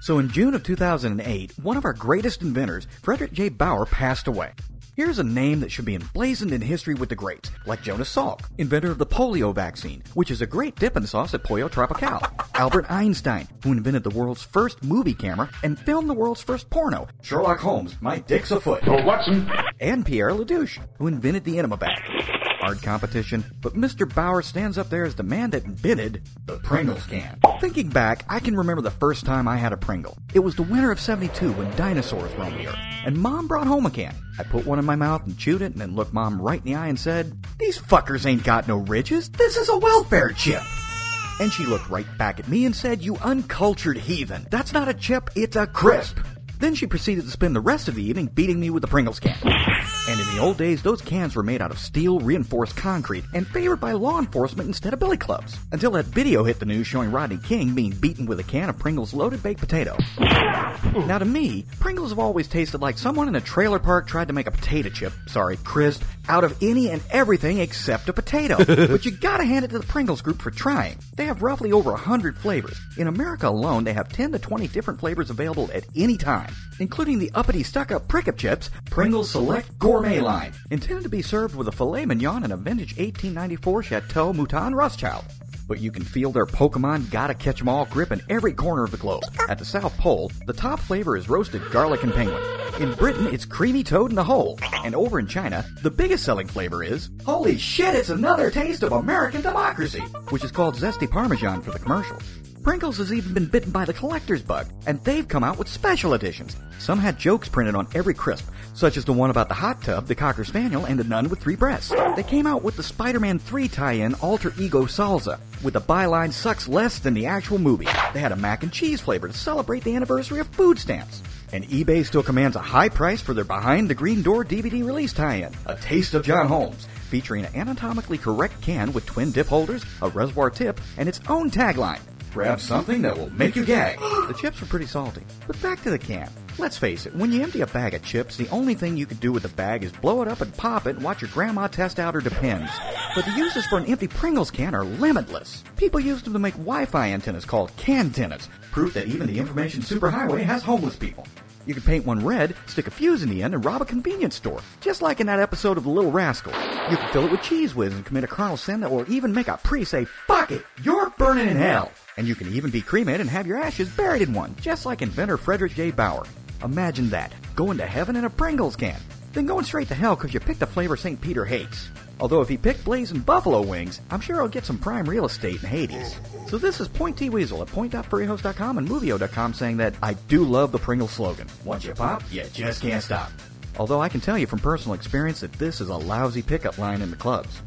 So in June of 2008, one of our greatest inventors, Frederick J. Bauer, passed away. Here's a name that should be emblazoned in history with the greats, like Jonas Salk, inventor of the polio vaccine, which is a great dipping sauce at Pollo Tropical. Albert Einstein, who invented the world's first movie camera and filmed the world's first porno, Sherlock Holmes, My Dick's a Foot. Oh, Watson. And Pierre Ledouche, who invented the enema bag. Hard competition, but Mr. Bauer stands up there as the man that invented the Pringles can. Thinking back, I can remember the first time I had a Pringle. It was the winter of 72 when dinosaurs roamed the earth, and Mom brought home a can. I put one in my mouth and chewed it and then looked Mom right in the eye and said, These fuckers ain't got no ridges. This is a welfare chip. And she looked right back at me and said, You uncultured heathen. That's not a chip, it's a crisp. Then she proceeded to spend the rest of the evening beating me with the Pringles can. And in the old days, those cans were made out of steel reinforced concrete and favored by law enforcement instead of billy clubs. Until that video hit the news showing Rodney King being beaten with a can of Pringles loaded baked potato. Now to me, Pringles have always tasted like someone in a trailer park tried to make a potato chip, sorry, crisp, out of any and everything except a potato. but you gotta hand it to the Pringles group for trying. They have roughly over 100 flavors. In America alone, they have 10 to 20 different flavors available at any time, including the uppity stuck-up prick-up chips, Pringles Select Gourmet line, intended to be served with a filet mignon and a vintage 1894 Chateau Mouton Rothschild. But you can feel their Pokemon gotta catch 'em all grip in every corner of the globe. At the South Pole, the top flavor is roasted garlic and penguin. In Britain, it's creamy toad in the hole. And over in China, the biggest selling flavor is Holy shit, it's another taste of American democracy, which is called Zesty Parmesan for the commercials. Pringles has even been bitten by the collector's bug, and they've come out with special editions. Some had jokes printed on every crisp, such as the one about the hot tub, the Cocker Spaniel, and the nun with three breasts. They came out with the Spider-Man 3 tie-in Alter Ego Salsa, with the byline sucks less than the actual movie. They had a mac and cheese flavor to celebrate the anniversary of food stamps. And eBay still commands a high price for their Behind the Green Door DVD release tie-in, A Taste of John Holmes, featuring an anatomically correct can with twin dip holders, a reservoir tip, and its own tagline. Grab something that will make you gag. the chips are pretty salty. But back to the can. Let's face it, when you empty a bag of chips, the only thing you can do with the bag is blow it up and pop it and watch your grandma test out her Depends. But the uses for an empty Pringles can are limitless. People use them to make Wi-Fi antennas called can cantennas, proof that even the information superhighway has homeless people. You can paint one red, stick a fuse in the end, and rob a convenience store, just like in that episode of The Little Rascals. You can fill it with Cheez Whiz and commit a carnal sin that will even make a priest say, "Fuck it, you're burning in hell." And you can even be cremated and have your ashes buried in one, just like inventor Frederick J. Bauer. Imagine that, going to heaven in a Pringles can, then going straight to hell because you picked a flavor St. Peter hates. Although if he picked blazing buffalo wings, I'm sure he'll get some prime real estate in Hades. So this is Point T Weasel at point.furryhost.com and movio.com saying that I do love the Pringle slogan. Once you pop, you just can't stop. Although I can tell you from personal experience that this is a lousy pickup line in the clubs.